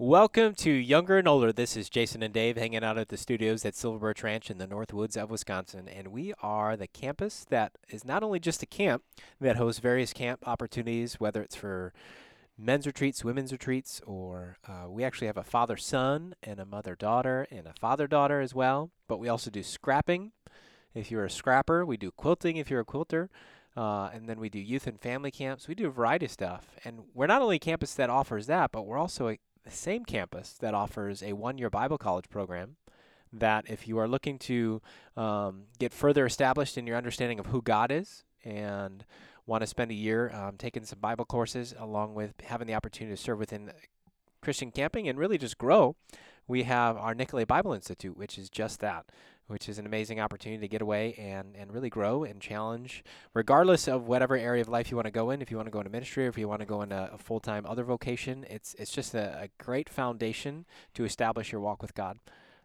Welcome to Younger and Older. This is Jason and Dave hanging out at the studios at Silver Birch Ranch in the North Woods of Wisconsin. And we are the campus that is not only just a camp that hosts various camp opportunities, whether it's for men's retreats, women's retreats, or uh, we actually have a father son and a mother daughter and a father daughter as well. But we also do scrapping. If you're a scrapper, we do quilting if you're a quilter. Uh, and then we do youth and family camps. We do a variety of stuff. And we're not only a campus that offers that, but we're also a the same campus that offers a one year Bible college program. That if you are looking to um, get further established in your understanding of who God is and want to spend a year um, taking some Bible courses along with having the opportunity to serve within Christian camping and really just grow, we have our Nicolet Bible Institute, which is just that which is an amazing opportunity to get away and, and really grow and challenge, regardless of whatever area of life you want to go in. If you want to go into ministry, or if you want to go into a full time other vocation, it's it's just a, a, great foundation to establish your walk with God.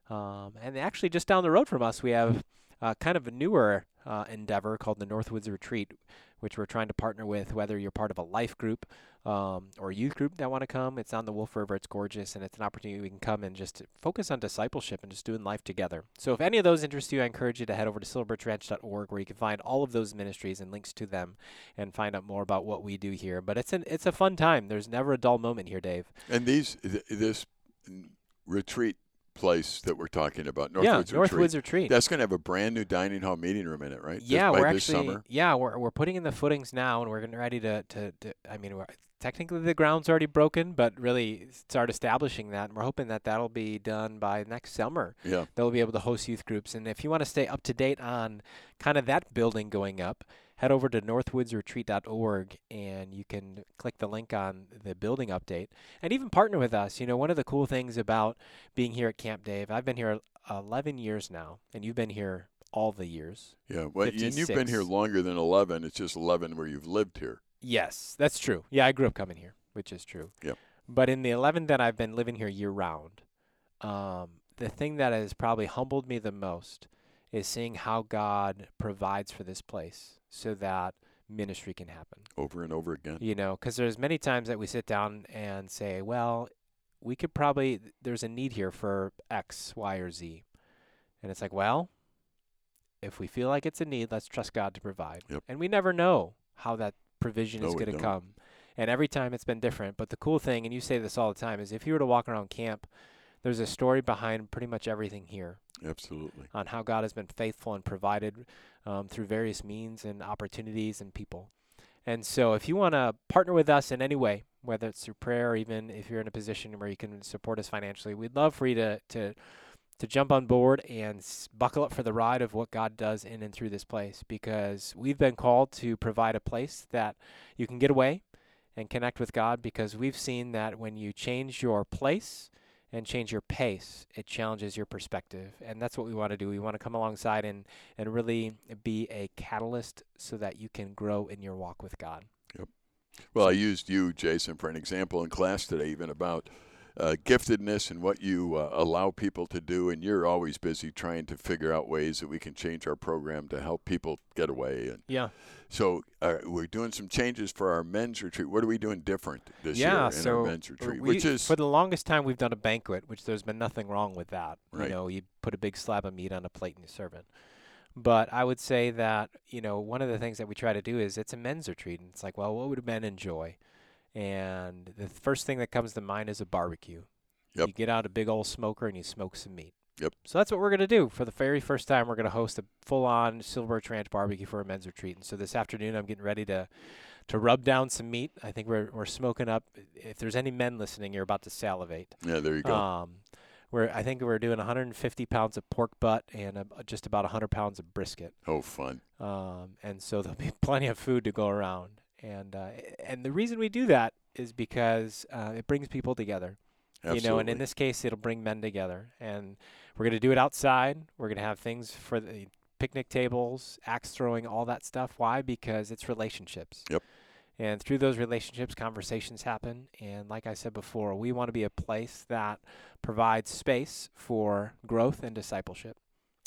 Um, and actually, just down the road from us, we have uh, kind of a newer uh, endeavor called the Northwoods Retreat, which we're trying to partner with, whether you're part of a life group um, or a youth group that want to come. It's on the Wolf River. It's gorgeous, and it's an opportunity we can come and just focus on discipleship and just doing life together. So if any of those interest you, I encourage you to head over to silverbirchranch.org where you can find all of those ministries and links to them and find out more about what we do here. But it's an it's a fun time. There's never a dull moment here, Dave. And these th- this retreat place that we're talking about, Northwoods yeah, Retreat. Northwoods Retreat. That's going to have a brand new dining hall meeting room in it, right? Yeah, this, we're actually summer. yeah we're we're putting in the footings now, and we're getting ready to to, to I mean, technically the ground's already broken, but really start establishing that, and we're hoping that that'll be done by next summer. Yeah, they'll be able to host youth groups, and if you want to stay up to date on kind of that building going up, head over to northwoodsretreat.org and you can click the link on the building update and even partner with us. You know, one of the cool things about being here at Camp Dave, I've been here 11 years now, and you've been here all the years. Yeah, well, and you've been here longer than 11. It's just 11 where you've lived here. Yes, that's true. Yeah, I grew up coming here, which is true. Yep. But in the 11 that I've been living here year round, um, the thing that has probably humbled me the most is seeing how God provides for this place so that ministry can happen over and over again. You know, because there's many times that we sit down and say, well, we could probably there's a need here for X, Y, or Z, and it's like, well, if we feel like it's a need, let's trust God to provide. Yep. And we never know how that provision no, is going to come. And every time it's been different. But the cool thing, and you say this all the time, is if you were to walk around camp there's a story behind pretty much everything here. Absolutely. On how God has been faithful and provided um, through various means and opportunities and people. And so, if you want to partner with us in any way, whether it's through prayer or even if you're in a position where you can support us financially, we'd love for you to to to jump on board and buckle up for the ride of what God does in and through this place because we've been called to provide a place that you can get away and connect with God because we've seen that when you change your place, and change your pace, it challenges your perspective. And that's what we want to do. We want to come alongside and, and really be a catalyst so that you can grow in your walk with God. Yep. Well, I used you, Jason, for an example in class today, even about uh, giftedness and what you uh, allow people to do, and you're always busy trying to figure out ways that we can change our program to help people get away. And yeah. So uh, we're doing some changes for our men's retreat. What are we doing different this yeah, year in so our men's retreat? We, which is for the longest time we've done a banquet, which there's been nothing wrong with that. Right. You know, you put a big slab of meat on a plate and you serve it. But I would say that you know one of the things that we try to do is it's a men's retreat, and it's like, well, what would men enjoy? And the first thing that comes to mind is a barbecue. Yep. You get out a big old smoker and you smoke some meat. Yep. So that's what we're going to do. For the very first time, we're going to host a full on Silver Ranch barbecue for a men's retreat. And so this afternoon, I'm getting ready to to rub down some meat. I think we're we're smoking up. If there's any men listening, you're about to salivate. Yeah, there you go. Um, we're I think we're doing 150 pounds of pork butt and just about 100 pounds of brisket. Oh, fun. Um, and so there'll be plenty of food to go around. And uh, and the reason we do that is because uh, it brings people together. Absolutely. You know, and in this case, it'll bring men together. And we're going to do it outside. We're going to have things for the picnic tables, axe throwing, all that stuff. Why? Because it's relationships. Yep. And through those relationships, conversations happen. And like I said before, we want to be a place that provides space for growth and discipleship.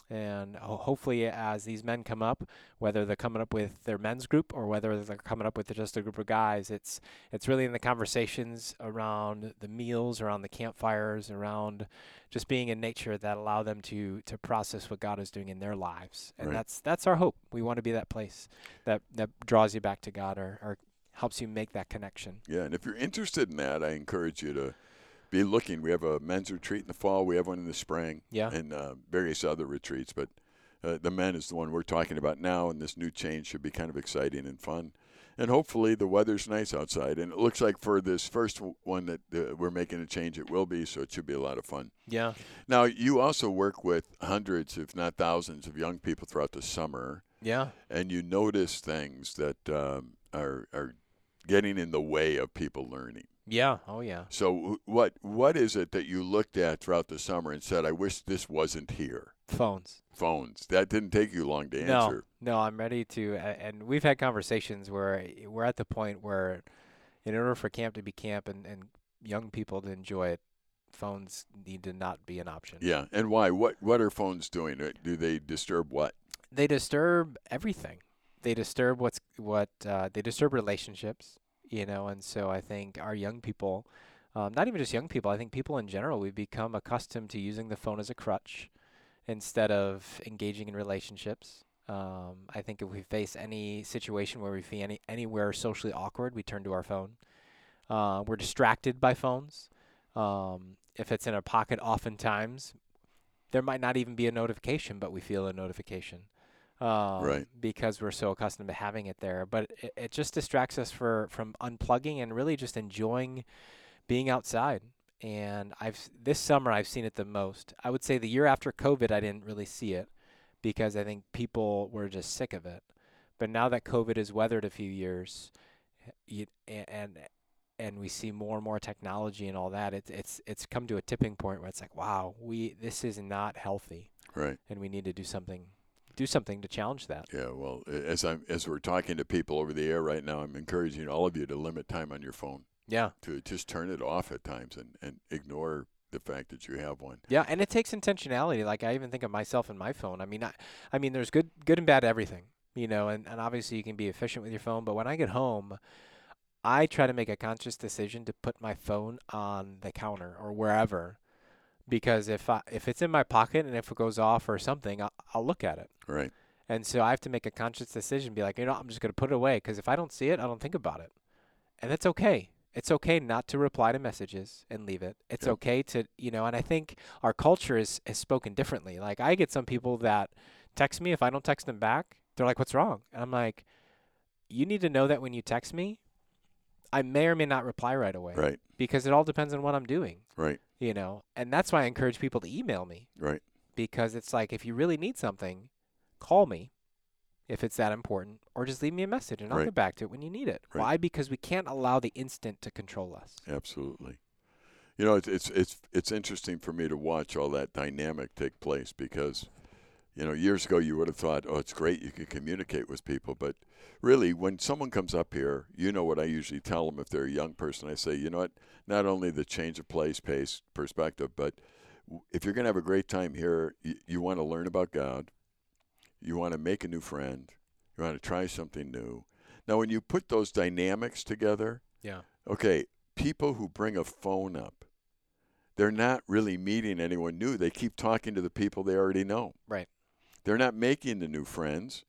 And ho- hopefully, as these men come up, whether they're coming up with their men's group or whether they're coming up with just a group of guys, it's it's really in the conversations around the meals, around the campfires, around just being in nature that allow them to to process what God is doing in their lives. And Right. that's that's our hope. We want to be that place that that draws you back to God or, or helps you make that connection. Yeah, and if you're interested in that, I encourage you to be looking. We have a men's retreat in the fall. We have one in the spring. Yeah. And uh, various other retreats, but uh, the men is the one we're talking about now, and this new change should be kind of exciting and fun. And hopefully the weather's nice outside, and it looks like for this first one that uh, we're making a change, it will be. So it should be a lot of fun. Yeah. Now you also work with hundreds, if not thousands, of young people throughout the summer Yeah. and you notice things that um, are are getting in the way of people learning. Yeah. Oh yeah. So what what is it that you looked at throughout the summer and said, "I wish this wasn't here"? Phones. Phones. That didn't take you long to answer. no, no. I'm ready to. And we've had conversations where we're at the point where, in order for camp to be camp and, and young people to enjoy it, phones need to not be an option. Yeah, and why? What what are phones doing? Uh, Do they disturb what? They disturb everything. They disturb what's what. Uh, they disturb relationships. You know, and so I think our young people, um, not even just young people, I think people in general, we've become accustomed to using the phone as a crutch instead of engaging in relationships. Um, I think if we face any situation where we feel any anywhere socially awkward, we turn to our phone. Uh, we're distracted by phones. Um, if it's in our pocket, oftentimes there might not even be a notification, but we feel a notification. Um, Right. Because we're so accustomed to having it there, but it, it just distracts us for from unplugging and really just enjoying being outside. And I've this summer I've seen it the most. I would say the year after COVID I didn't really see it because I think people were just sick of it. But now that COVID has weathered a few years, you, and and we see more and more technology and all that, it's it's it's come to a tipping point where it's like, wow, we this is not healthy, Right. and we need to do something do something to challenge that. Yeah. Well, as I'm as we're talking to people over the air right now, I'm encouraging all of you to limit time on your phone. Yeah. To just turn it off at times and and ignore the fact that you have one. Yeah, and it takes intentionality. Like I even think of myself and my phone. I mean, I, I mean, there's good, good and bad everything, you know. And, and obviously, you can be efficient with your phone. But when I get home, I try to make a conscious decision to put my phone on the counter or wherever, because if I, if it's in my pocket and if it goes off or something, I'll, I'll look at it. Right. And so I have to make a conscious decision, be like, you know, I'm just gonna put it away because if I don't see it, I don't think about it, and that's okay. It's okay not to reply to messages and leave it. It's okay to, you know, and I think our culture is has spoken differently. Like I get some people that text me if I don't text them back, they're like, "What's wrong?" And I'm like, "You need to know that when you text me, I may or may not reply right away Right. because it all depends on what I'm doing, Right. you know. And that's why I encourage people to email me Right. because it's like if you really need something, call me if it's that important, or just leave me a message and I'll Right. get back to it when you need it. Right. Why? Because we can't allow the instant to control us. Absolutely. You know, it's it's it's it's interesting for me to watch all that dynamic take place because, you know, years ago you would have thought, oh, it's great you can communicate with people, but really, when someone comes up here, you know what I usually tell them if they're a young person. I say, you know what? Not only the change of place, pace, perspective, but if you're going to have a great time here, you, you want to learn about God, you want to make a new friend, you want to try something new. Now, when you put those dynamics together, Yeah. okay, people who bring a phone up, they're not really meeting anyone new. They keep talking to the people they already know. Right. They're not making the new friends.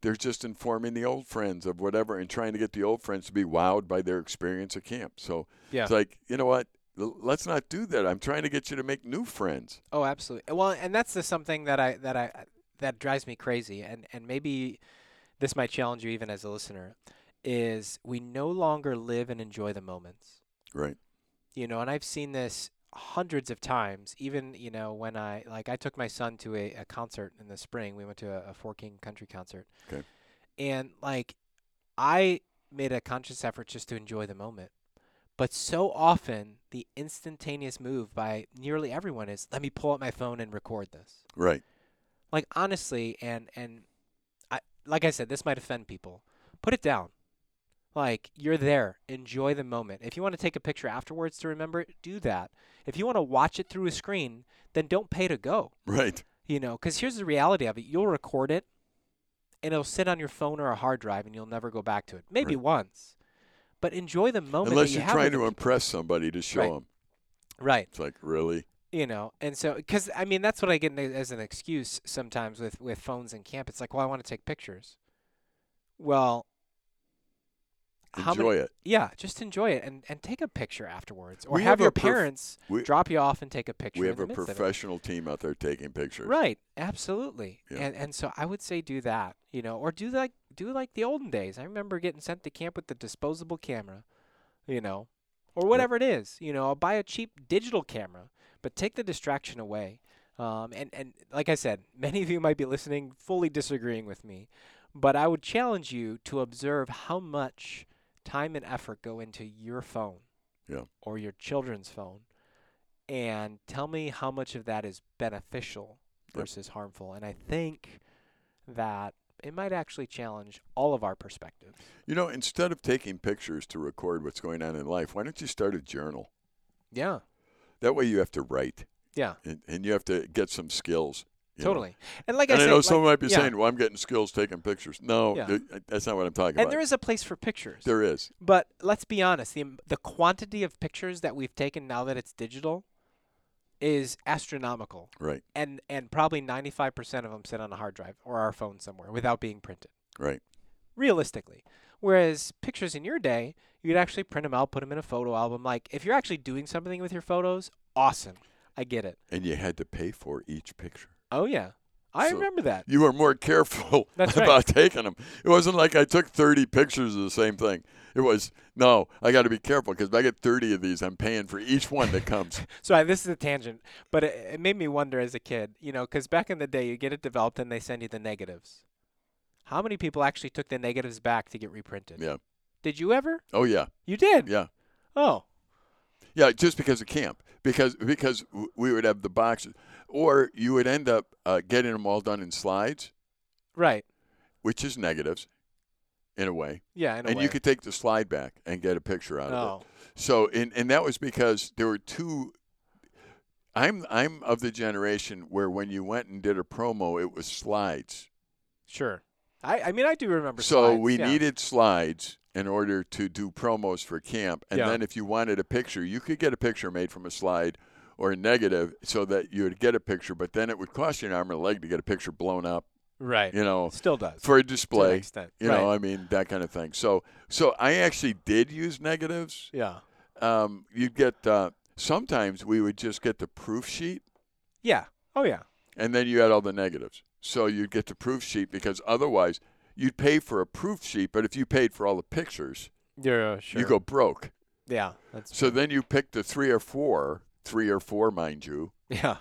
They're just informing the old friends of whatever and trying to get the old friends to be wowed by their experience at camp. So Yeah. it's like, you know what? Let's not do that. I'm trying to get you to make new friends. Oh, absolutely. Well, and that's the something that I that I that drives me crazy, and and maybe this might challenge you even as a listener, is we no longer live and enjoy the moments. Right. you know and i've seen this hundreds of times even you know when i like i took my son to a, a concert in the spring. We went to a, a four king country concert. Okay. and like i made a conscious effort just to enjoy the moment. But so often the instantaneous move by nearly everyone is let me pull up my phone and record this. Right. like honestly and and i like i said this might offend people. Put it down like you're there enjoy the moment if you want to take a picture afterwards to remember it do that if you want to watch it through a screen then don't pay to go Right. You know, because here's the reality of it: you'll record it, and it'll sit on your phone or a hard drive, and you'll never go back to it. Maybe Right. once, but enjoy the moment. Unless you you're have trying to impress somebody to show Right. them. Right. It's like, really? you know and so because i mean that's what i get as an excuse sometimes with with phones in camp it's like well i want to take pictures well how many, Enjoy it. yeah just enjoy it and and take a picture afterwards. Or We have, have your parents we- drop you off and take a picture We have a professional team out there taking pictures. right. Absolutely. Yeah. and and so i would say do that you know or do like do like the olden days. I remember getting sent to camp with the disposable camera you know or whatever it is you know I'll buy a cheap digital camera but take the distraction away. Um, and and like i said many of you might be listening fully disagreeing with me but i would challenge you to observe how much time and effort go into your phone Yeah. or your children's phone and tell me how much of that is beneficial Yep. versus harmful and i think that it might actually challenge all of our perspectives You know, instead of taking pictures to record what's going on in life, why don't you start a journal? yeah That way you have to write yeah and, and you have to get some skills. You know. totally and like And i I said know like- someone might be yeah. saying, well, I'm getting skills taking pictures. No, Yeah. th- uh, that's not what I'm talking and about. And there is a place for pictures there is. But let's be honest, the the quantity of pictures that we've taken now that it's digital is astronomical. Right, And and probably 95% of them sit on a hard drive or our phone somewhere without being printed. right. Realistically. Whereas pictures in your day, you'd actually print them out, put them in a photo album. Like if you're actually doing something with your photos, awesome. I get it. And you had to pay for each picture. Oh yeah. I So- remember that. You were more careful That's right. about taking them. It wasn't like I took 30 pictures of the same thing. It was, no, I got to be careful because if I get 30 of these, I'm paying for each one that comes. So I, this is a tangent, but it, it made me wonder as a kid, you know, because back in the day, you get it developed and they send you the negatives. How many people actually took the negatives back to get reprinted? Yeah. Did you ever? Oh, yeah. You did. Yeah. Oh, Yeah, just because of camp, because because we would have the boxes, or you would end up uh, getting them all done in slides, right. which is negatives, in a way, Yeah, in a and way. you could take the slide back and get a picture out of it. Oh, So, and and that was because there were two. I'm I'm of the generation where when you went and did a promo, it was slides. sure. I, I mean, I do remember. So slides, we yeah. needed slides in order to do promos for camp. And Yeah. then if you wanted a picture, you could get a picture made from a slide or a negative so that you would get a picture, but then it would cost you an arm and a leg to get a picture blown up, right. you know, Still does for a display. You right. know, I mean that kind of thing. So, so I actually did use negatives. yeah. Um, you'd get uh, sometimes we would just get the proof sheet, Yeah. Oh yeah. and then you had all the negatives. So you'd get the proof sheet because otherwise you'd pay for a proof sheet, but if you paid for all the pictures, Yeah. Sure. you go broke. Yeah. That's So true. then you pick the three or four, three or four, mind you, yeah.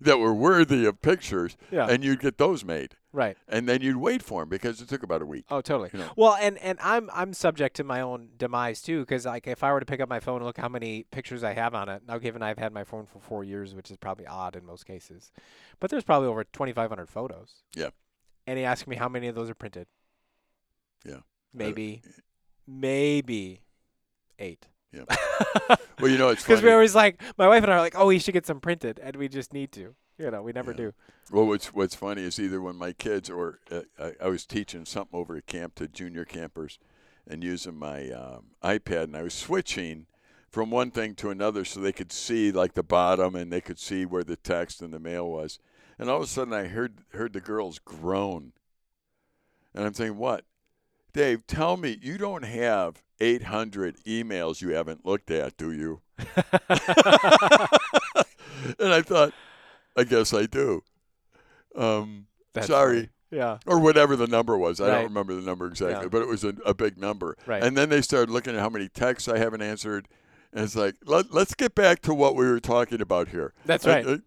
that were worthy of pictures, yeah. and you'd get those made, right. and then you'd wait for them because it took about a week. Oh, totally. You know. Well, and and I'm I'm subject to my own demise too, because like if I were to pick up my phone and look how many pictures I have on it, now given I've had my phone for four years, which is probably odd in most cases, but there's probably over 2,500 photos. Yeah. And he asked me how many of those are printed. Yeah. Maybe, uh, maybe eight. Yeah. Well, you know, it's Because funny. we always like my wife and I are like, oh, we should get some printed, and we just need to. You know, we never Yeah. do. Well, what's what's funny is either when my kids or uh, I, I was teaching something over at camp to junior campers, and using my um, iPad, and I was switching from one thing to another so they could see like the bottom and they could see where the text and the mail was, and all of a sudden I heard heard the girls groan, and I'm saying, "What, Dave? Tell me you don't have 800 emails you haven't looked at, do you?" and I thought, I guess I do. Um, sorry. funny. Yeah. or whatever the number was. I Right. don't remember the number exactly, Yeah. but it was a, a big number. Right. And then they started looking at how many texts I haven't answered. And it's like, Let, let's get back to what we were talking about here. That's I- right. I-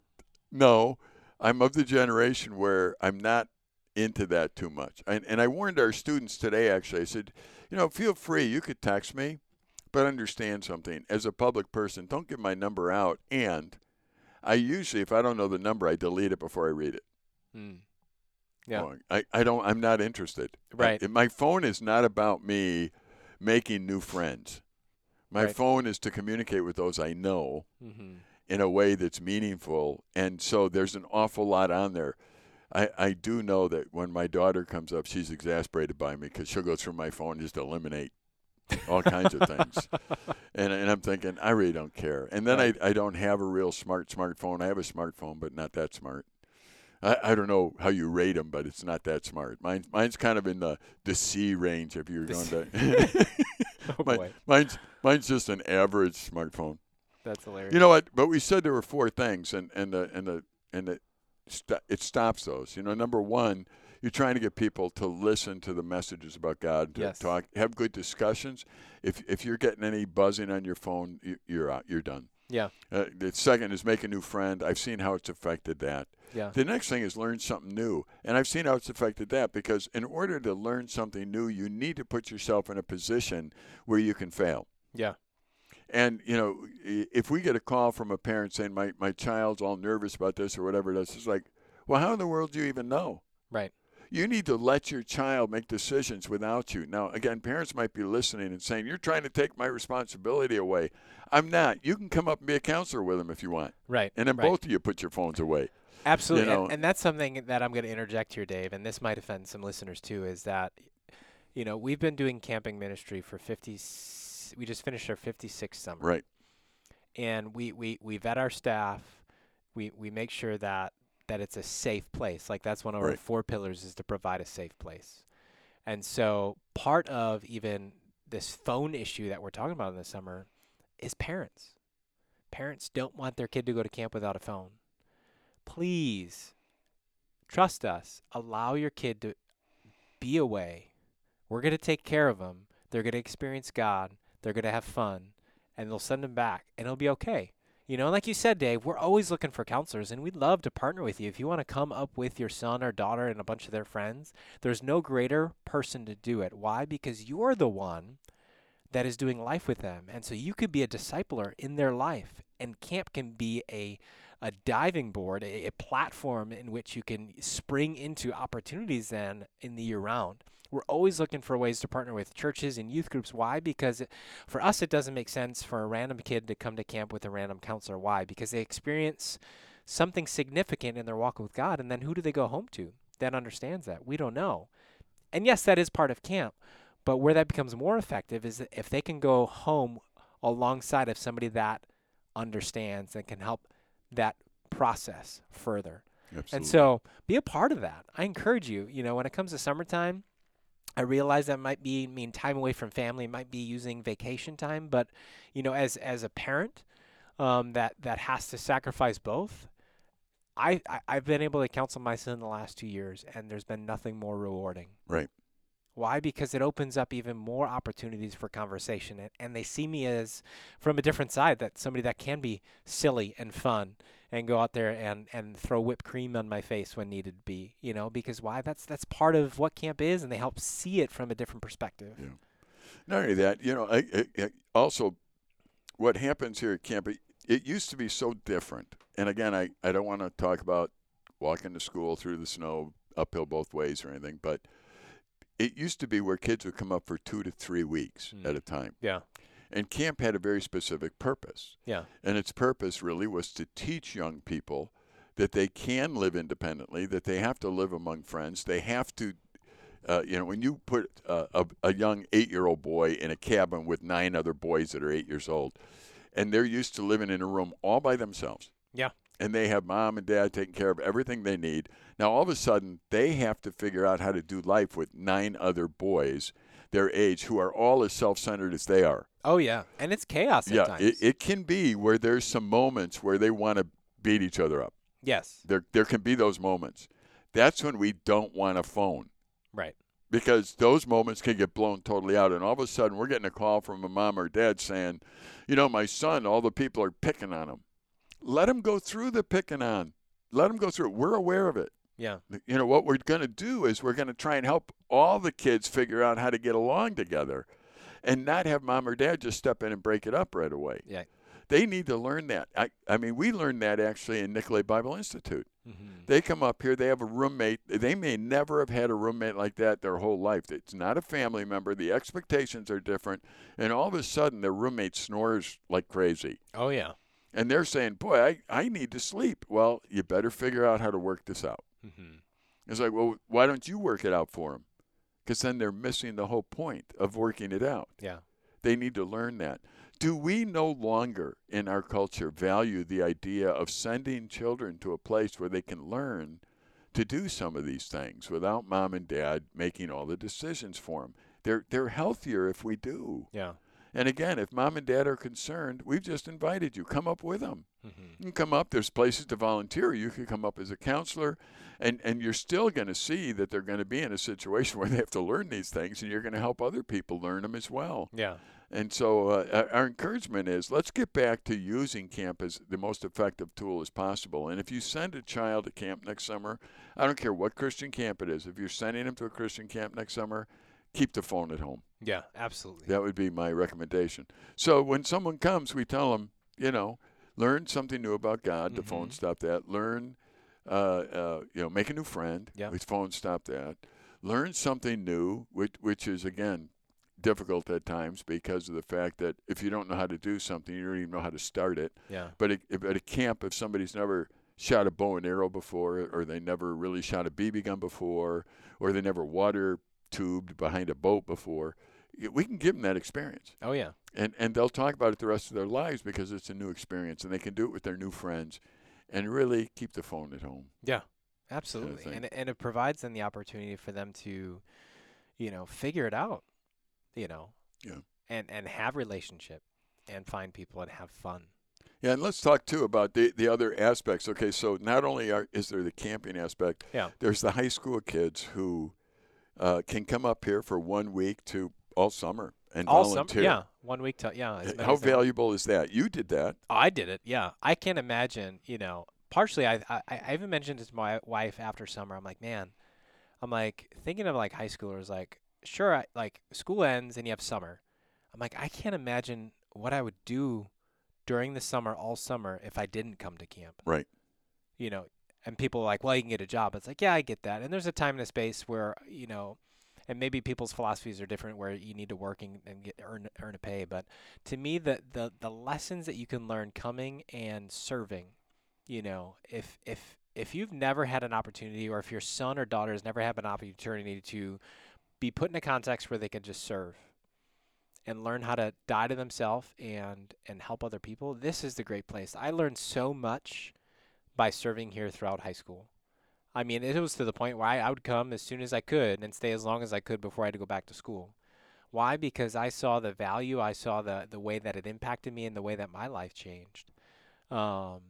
no, I'm of the generation where I'm not into that too much. And, and I warned our students today, actually, I said, you know, feel free. You could text me, but understand something. As a public person, don't give my number out. And I usually, if I don't know the number, I delete it before I read it. Mm. Yeah. Oh, I, I don't I'm not interested. Right. I- my phone is not about me making new friends. My Right. phone is to communicate with those I know Mm-hmm. in a way that's meaningful. And so there's an awful lot on there. I, I do know that when my daughter comes up, she's exasperated by me because she'll go through my phone and just eliminate all kinds of things. And, and I'm thinking, I really don't care. And then Right. I, I don't have a real smart smartphone. I have a smartphone, but not that smart. I, I don't know how you rate them, but it's not that smart. Mine, mine's kind of in the, the C range if you're going to. Oh My- boy, mine's, mine's just an average smartphone. that's hilarious. You know what? But we said there were four things, and and the and the and the st- it stops those. You know, number one, you're trying to get people to listen to the messages about God, to Yes. talk, have good discussions. If if you're getting any buzzing on your phone, you, you're out. You're done. Yeah. Uh, the second is make a new friend. I've seen how it's affected that. yeah, The next thing is learn something new. And I've seen how it's affected that because in order to learn something new, you need to put yourself in a position where you can fail. yeah, And, you know, if we get a call from a parent saying, my, my child's all nervous about this or whatever it is, it's like, well, how in the world do you even know? right. You need to let your child make decisions without you. Now, again, parents might be listening and saying, You're trying to take my responsibility away. I'm not. You can come up and be a counselor with them if you want. Right. And then right. both of you put your phones away. Absolutely. know- and, and that's something that I'm going to interject here, Dave, and this might offend some listeners too, is that, you know, we've been doing camping ministry for 50, we just finished our 56th summer. Right. And we, we, we vet our staff. We, we make sure that, that it's a safe place. Like that's one of our four pillars is to provide a safe place. And so part of even this phone issue that we're talking about in the summer is parents. Parents don't want their kid to go to camp without a phone. Please trust us. Allow your kid to be away. We're going to take care of them. They're going to experience God. They're going to have fun. And they'll send them back. And it'll be okay. You know, like you said, Dave, we're always looking for counselors, and we'd love to partner with you. If you want to come up with your son or daughter and a bunch of their friends, there's no greater person to do it. Why? Because you're the one that is doing life with them. And so you could be a discipler in their life. And camp can be a a diving board, a, a platform in which you can spring into opportunities then in the year round. We're always looking for ways to partner with churches and youth groups. Why? Because it, for us, it doesn't make sense for a random kid to come to camp with a random counselor. Why? Because they experience something significant in their walk with God, and then who do they go home to that understands that? We don't know. And yes, that is part of camp, but where that becomes more effective is that if they can go home alongside of somebody that understands and can help that process further. Absolutely. And so be a part of that. I encourage you, you know, when it comes to summertime, I realize that might be mean time away from family, might be using vacation time, but you know, as as a parent um, that that has to sacrifice both, I, I I've been able to counsel my son the last two years, and there's been nothing more rewarding. Right. Why? Because it opens up even more opportunities for conversation, and, and they see me as from a different side, that somebody that can be silly and fun, and go out there and, and throw whipped cream on my face when needed be. You know, because why? That's that's part of what camp is, and they help see it from a different perspective. Yeah. Not only that, you know, I, I, I also what happens here at camp, it, it used to be so different. And again, I, I don't want to talk about walking to school through the snow uphill both ways or anything, but it used to be where kids would come up for two to three weeks Mm. at a time. Yeah. And camp had a very specific purpose. Yeah. And its purpose really was to teach young people that they can live independently, that they have to live among friends, they have to. Uh, you know, when you put uh, a, a young eight-year-old boy in a cabin with nine other boys that are eight years old, and they're used to living in a room all by themselves. Yeah. And they have mom and dad taking care of everything they need. Now, all of a sudden, they have to figure out how to do life with nine other boys their age who are all as self-centered as they are. Oh yeah, and it's chaos yeah, it, it can be where there's some moments where they want to beat each other up. yes. There, there can be those moments. That's when we don't want a phone Right. because those moments can get blown totally out. And all of a sudden, we're getting a call from a mom or dad saying, you know, my son, all the people are picking on him. Let him go through the picking on. Let him go through it. We're aware of it. Yeah. You know, what we're going to do is we're going to try and help all the kids figure out how to get along together and not have mom or dad just step in and break it up right away. Yeah. They need to learn that. I, I mean, we learned that actually in Nicolet Bible Institute. Mm-hmm. They come up here, they have a roommate. They may never have had a roommate like that their whole life. It's not a family member. The expectations are different. And all of a sudden, their roommate snores like crazy. Oh yeah. And they're saying, boy, I, I need to sleep. Well, you better figure out how to work this out. Mm-hmm. It's like, well, why don't you work it out for them? Because then they're missing the whole point of working it out. Yeah. They need to learn that. Do we no longer in our culture value the idea of sending children to a place where they can learn to do some of these things without mom and dad making all the decisions for them? They're, they're healthier if we do. Yeah. And again, if mom and dad are concerned, we've just invited you. Come up with them. Mm-hmm. You can come up. There's places to volunteer. You can come up as a counselor, and and you're still going to see that they're going to be in a situation where they have to learn these things, and you're going to help other people learn them as well. Yeah. And so, uh, our encouragement is let's get back to using camp as the most effective tool as possible. And if you send a child to camp next summer, I don't care what Christian camp it is. If you're sending them to a Christian camp next summer, keep the phone at home. Yeah. Absolutely. That would be my recommendation. So when someone comes, we tell them, you know, learn something new about God. The phone Mhm. stop that. Learn, uh, uh, you know, make a new friend. Yeah. With phone stop that. Learn something new, which which is again difficult at times because of the fact that if you don't know how to do something, you don't even know how to start it. Yeah. But it, at a camp, if somebody's never shot a bow and arrow before, or they never really shot a BB gun before, or they never water tubed behind a boat before, we can give them that experience, Oh yeah. and and they'll talk about it the rest of their lives because it's a new experience, and they can do it with their new friends, and really keep the phone at home. Yeah, absolutely. thing. And it- and it provides them the opportunity for them to, you know, figure it out, you know. Yeah. And and have relationship and find people and have fun. Yeah, and let's talk too about the the other aspects. Okay, so not only are, is there the camping aspect, Yeah. there's the high school kids who uh, can come up here for one week to all summer and All volunteer. summer. Yeah. One week to yeah. How as they want. valuable is that? You did that. I did it. Yeah, I can't imagine. You know, partially, I, I I even mentioned it to my wife after summer. I'm like, man, I'm like thinking of like high schoolers. Like, sure, I, like school ends and you have summer. I'm like, I can't imagine what I would do during the summer, all summer, if I didn't come to camp. Right. You know, and people are like, well, you can get a job. It's like, yeah, I get that. And there's a time and a space where you know. And maybe people's philosophies are different, where you need to work and, and get earn earn a pay. But to me the, the the lessons that you can learn coming and serving you know if if if you've never had an opportunity or if your son or daughter has never had an opportunity to be put in a context where they can just serve and learn how to die to themselves and and help other people this is the great place i learned so much by serving here throughout high school i mean it was to the point where i, I would come as soon as i could and stay as long as i could before i had to go back to school why? Because I saw the value, I saw the the way that it impacted me, and the way that my life changed. Um,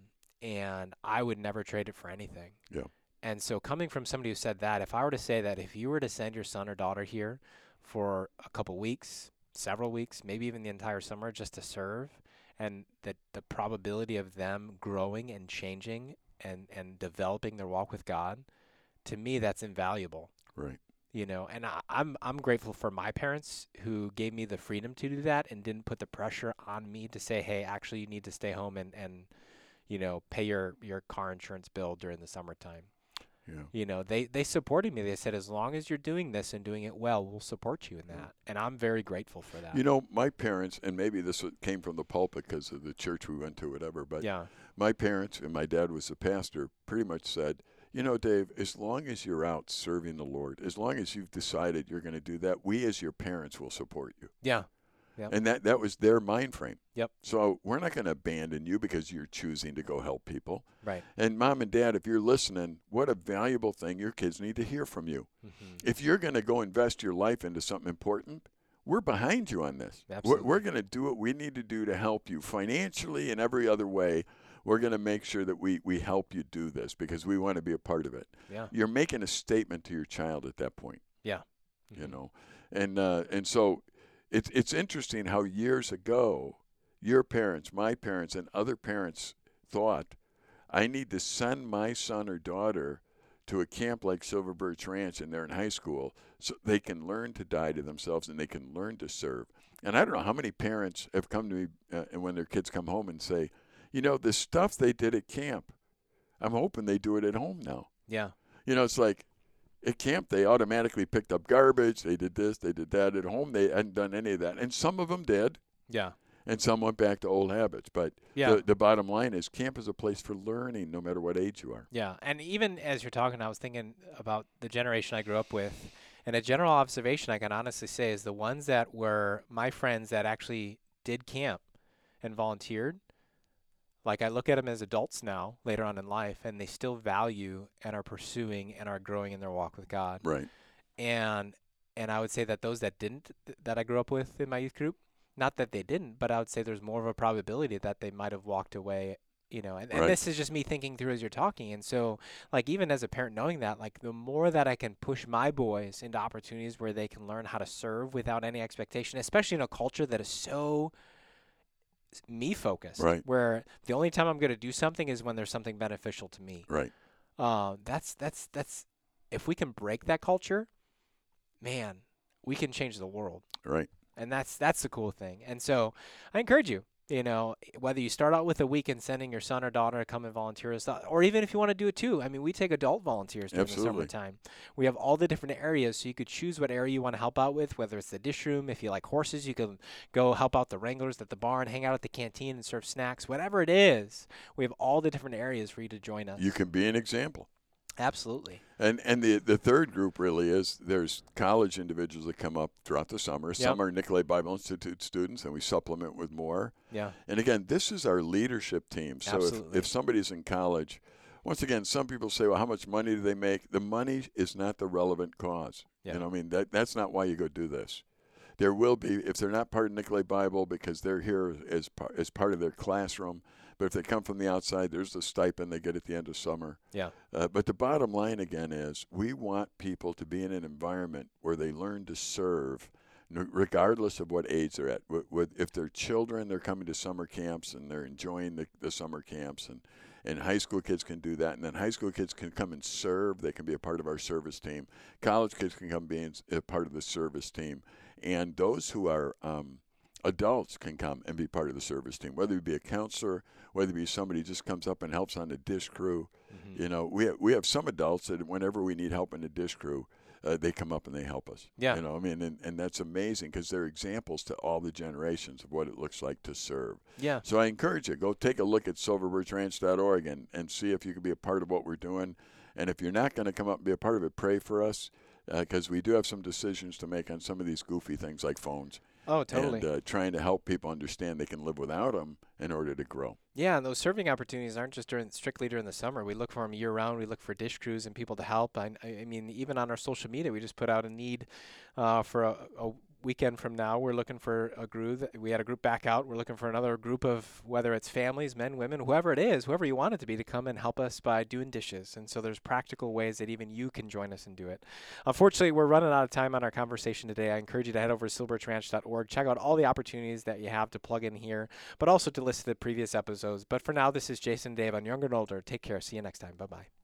and I would never trade it for anything. Yeah. And so, coming from somebody who said that, if I were to say that if you were to send your son or daughter here for a couple weeks, several weeks, maybe even the entire summer, just to serve, and that the probability of them growing and changing and and developing their walk with God, to me, that's invaluable Right. you know and I, i'm i'm grateful for my parents who gave me the freedom to do that and didn't put the pressure on me to say hey actually you need to stay home and and you know pay your your car insurance bill during the summertime Yeah. you know they they supported me they said as long as you're doing this and doing it well we'll support you in that and i'm very grateful for that You know, my parents, and maybe this came from the pulpit because of the church we went to, whatever. But yeah my parents and my dad was a pastor. Pretty much said, you know, Dave, as long as you're out serving the Lord, as long as you've decided you're going to do that, we as your parents will support you. yeah Yep. And that that was their mind frame. Yep. So we're not going to abandon you because you're choosing to go help people. right And mom and dad, if you're listening, what a valuable thing your kids need to hear from you. hmm If you're going to go invest your life into something important, we're behind you on this. We're, Absolutely. we're going to do what we need to do to help you financially and every other way. We're going to make sure that we, we help you do this because we want to be a part of it. yeah You're making a statement to your child at that point, Yeah. you Mhm. know. And uh, and so it's it's interesting how years ago your parents, my parents, and other parents thought, I need to send my son or daughter to a camp like Silver Birch Ranch and they're in high school so they can learn to die to themselves and they can learn to serve. And I don't know how many parents have come to me uh, and when their kids come home and say, you know, the stuff they did at camp, I'm hoping they do it at home now. yeah You know, it's like at camp they automatically picked up garbage, they did this, they did that. At home they hadn't done any of that. And some of them did. yeah and some went back to old habits. But Yeah. the, the bottom line is camp is a place for learning, no matter what age you are. Yeah, and even as you're talking, I was thinking about the generation I grew up with, and a general observation I can honestly say is the ones that were my friends that actually did camp and volunteered. Like I look at them as adults now, later on in life, and they still value and are pursuing and are growing in their walk with God. Right. And and I would say that those that didn't, that I grew up with in my youth group, not that they didn't, but I would say there's more of a probability that they might have walked away. You know, and, and Right. this is just me thinking through as you're talking. And so, like, even as a parent, knowing that, like, the more that I can push my boys into opportunities where they can learn how to serve without any expectation, especially in a culture that is so me focused, Right. where the only time I'm going to do something is when there's something beneficial to me. Right. Uh, that's that's that's if we can break that culture, man, we can change the world, Right. and that's that's the cool thing. And so, I encourage you. You know, whether you start out with a week and sending your son or daughter to come and volunteer us, or even if you want to do it too. I mean, we take adult volunteers during Absolutely. the summertime. We have all the different areas, so you could choose what area you want to help out with. Whether it's the dish room, if you like horses, you can go help out the wranglers at the barn, hang out at the canteen and serve snacks. Whatever it is, we have all the different areas for you to join us. You can be an example. Absolutely. And and the the third group really is there's college individuals that come up throughout the summer. Some are Nicolet Bible Institute students, and we supplement with more. Yeah. And again, this is our leadership team. So if, Absolutely. if somebody's in college, once again, some people say, well, how much money do they make? The money is not the relevant cause. Yeah. You know, I mean, that that's not why you go do this. There will be, if they're not part of Nicolet Bible because they're here as, par- as part of their classroom, but if they come from the outside, there's the stipend they get at the end of summer. Yeah. Uh, but the bottom line again is we want people to be in an environment where they learn to serve, regardless of what age they're at. With, with, if they're children, they're coming to summer camps and they're enjoying the, the summer camps, and and high school kids can do that, and then high school kids can come and serve. They can be a part of our service team. College kids can come be a part of the service team, and those who are um, adults can come and be part of the service team, whether it be a counselor, whether it be somebody who just comes up and helps on the dish crew. Mm-hmm. You know, we have, we have some adults that whenever we need help in the dish crew, uh, they come up and they help us. Yeah. You know, I mean, and, and that's amazing because they're examples to all the generations of what it looks like to serve. Yeah. So I encourage you, go take a look at silverbirchranch.org and, and see if you can be a part of what we're doing. And if you're not going to come up and be a part of it, pray for us because we do have some decisions to make on some of these goofy things like phones Oh, totally. and uh, trying to help people understand they can live without them in order to grow. yeah, and those serving opportunities aren't just during strictly during the summer. We look for them year round. We look for dish crews and people to help. I, I I mean, even on our social media, we just put out a need uh, for a, a weekend from now. We're looking for a group. We had a group back out. We're looking for another group of whether it's families, men, women, whoever it is, whoever you want it to be, to come and help us by doing dishes. And so there's practical ways that even you can join us and do it. Unfortunately, we're running out of time on our conversation today. I encourage you to head over to silverbirchranch.org, check out all the opportunities that you have to plug in here, but also to listen to the previous episodes. But for now, this is Jason Dave on Younger and Older. Take care. See you next time. Bye bye.